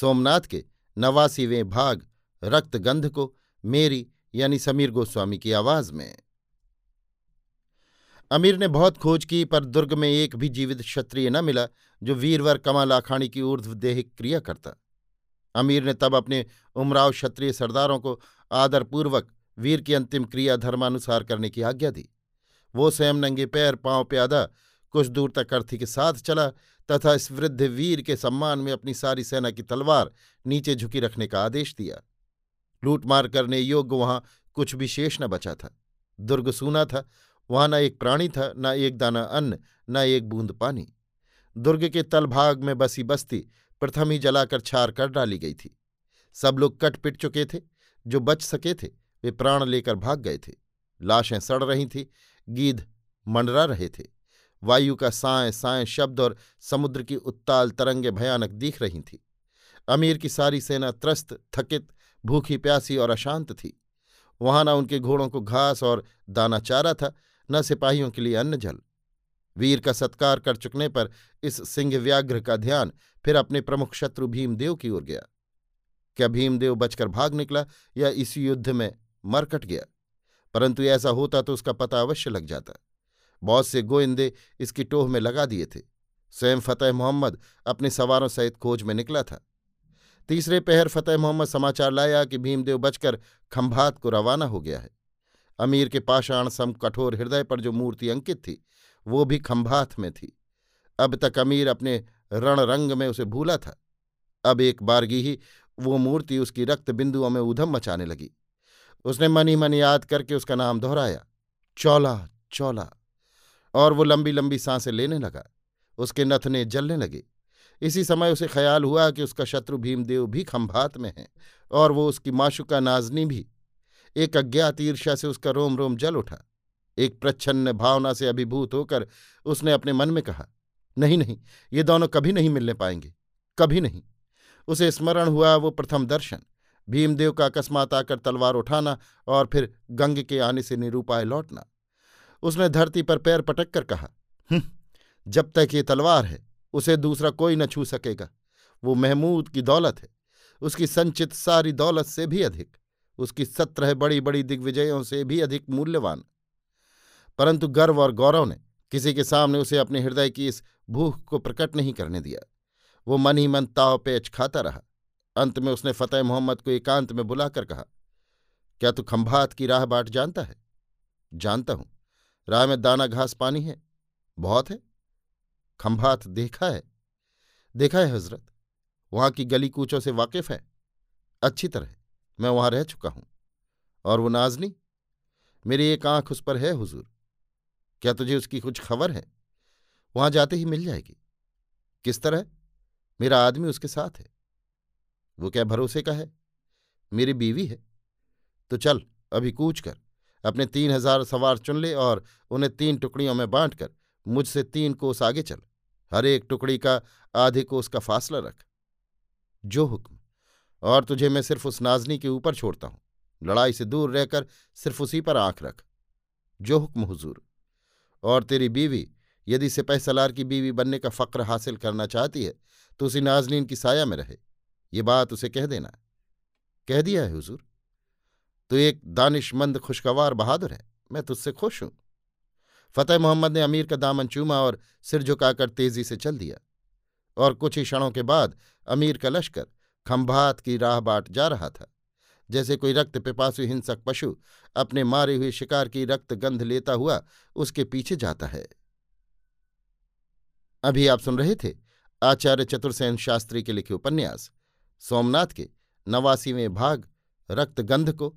सोमनाथ के नवासीवें भाग रक्त गंध को मेरी यानी समीर गोस्वामी की आवाज़ में। अमीर ने बहुत खोज की, पर दुर्ग में एक भी जीवित क्षत्रिय न मिला, जो वीरवर कमाल आखाणी की ऊर्ध्वदेह क्रिया करता। अमीर ने तब अपने उमराव क्षत्रिय सरदारों को आदरपूर्वक वीर की अंतिम क्रिया धर्मानुसार करने की आज्ञा दी। वो स्वयं नंगे पैर, पाँव प्यादा कुछ दूर तक अर्थी के साथ चला तथा इस वृद्ध वीर के सम्मान में अपनी सारी सेना की तलवार नीचे झुकी रखने का आदेश दिया। लूटमार करने योग्य वहाँ कुछ भी शेष न बचा था। दुर्ग सूना था, वहाँ न एक प्राणी था, न एक दाना अन्न, न एक बूंद पानी। दुर्ग के तलभाग में बसी बस्ती प्रथम ही जलाकर छार कर डाली गई थी। सब लोग कट पिट चुके थे, जो बच सके थे, वे प्राण लेकर भाग गए थे। लाशें सड़ रही थी, गीध मंडरा रहे थे। वायु का साय साय शब्द और समुद्र की उत्ताल तरंगे भयानक दिख रही थी। अमीर की सारी सेना त्रस्त, थकित, भूखी, प्यासी और अशांत थी। वहाँ न उनके घोड़ों को घास और दाना चारा था, न सिपाहियों के लिए अन्न जल। वीर का सत्कार कर चुकने पर इस सिंह व्याघ्र का ध्यान फिर अपने प्रमुख शत्रु भीमदेव की ओर गया। क्या भीमदेव बचकर भाग निकला या इस युद्ध में मरकट गया? परंतु ऐसा होता तो उसका पता अवश्य लग जाता। बहुत से गोइंदे इसकी टोह में लगा दिए थे। स्वयं फतेह मोहम्मद अपने सवारों सहित खोज में निकला था। तीसरे पहर फतेह मोहम्मद समाचार लाया कि भीमदेव बचकर खंभात को रवाना हो गया है। अमीर के पाषाण सम कठोर हृदय पर जो मूर्ति अंकित थी, वो भी खंभात में थी। अब तक अमीर अपने रणरंग में उसे भूला था। अब एक बारगी ही वो मूर्ति उसकी रक्त बिंदुओं में उधम मचाने लगी। उसने मनी मन याद करके उसका नाम दोहराया, चौला चौला। और वो लंबी लंबी साँसें लेने लगा। उसके नथने जलने लगे। इसी समय उसे ख्याल हुआ कि उसका शत्रु भीमदेव भी खंभात में है और वो उसकी माशुका नाजनी भी। एक अज्ञात ईर्ष्या से उसका रोम रोम जल उठा। एक प्रच्छन्न भावना से अभिभूत होकर उसने अपने मन में कहा, नहीं नहीं, ये दोनों कभी नहीं मिलने पाएँगे, कभी नहीं। उसे स्मरण हुआ वो प्रथम दर्शन, भीमदेव का अकस्मात आकर तलवार उठाना और फिर गंग के आने से निरूपाय लौटना। उसने धरती पर पैर पटक कर कहा हम्म, जब तक ये तलवार है उसे दूसरा कोई न छू सकेगा। वो महमूद की दौलत है उसकी संचित सारी दौलत से भी अधिक उसकी सत्रह बड़ी बड़ी दिग्विजयों से भी अधिक मूल्यवान। परंतु गर्व और गौरव ने किसी के सामने उसे अपने हृदय की इस भूख को प्रकट नहीं करने दिया। वो मन ही मन ताव पेच खाता रहा। अंत में उसने फतेह मोहम्मद को एकांत में बुलाकर कहा क्या तू खंभात की राह बाट जानता है? जानता हूँ। राह में दाना घास पानी है। बहुत है। खंभात देखा है। देखा है हज़रत। वहाँ की गली कूचों से वाकिफ है। अच्छी तरह। मैं वहाँ रह चुका हूँ। और वो नाजनी? मेरी एक आँख उस पर है हुजूर। क्या तुझे उसकी कुछ खबर है? वहाँ जाते ही मिल जाएगी। किस तरह? मेरा आदमी उसके साथ है। वो क्या भरोसे का है? मेरी बीवी है। तो चल, अभी कूच कर। अपने तीन हज़ार सवार चुन ले और उन्हें तीन टुकड़ियों में बांटकर मुझसे तीन कोस आगे चल। हर एक टुकड़ी का आधे कोस का फासला रख। जो हुक्म। और तुझे मैं सिर्फ़ उस नाजनी के ऊपर छोड़ता हूँ। लड़ाई से दूर रहकर सिर्फ़ उसी पर आँख रख। जो हुक्म, हुजूर। और तेरी बीवी, यदि सिपह सलार की बीवी बनने का फ़क्र हासिल करना चाहती है तो उसी नाजनीन की साया में रहे। ये बात उसे कह देना। कह दिया है, हुजूर। तो एक दानिशमंद खुशगवार बहादुर है। मैं तुझसे खुश हूँ। फतेह मोहम्मद ने अमीर का दामन चूमा और सिर झुकाकर तेज़ी से चल दिया। और कुछ ही क्षणों के बाद अमीर का लश्कर खंभात की राह बाट जा रहा था। जैसे कोई रक्त पिपासु हिंसक पशु अपने मारे हुए शिकार की रक्त गंध लेता हुआ उसके पीछे जाता है। अभी आप सुन रहे थे आचार्य चतुर्सेन शास्त्री के लिखे उपन्यास। सोमनाथ के नवासीवें भाग रक्तगंध को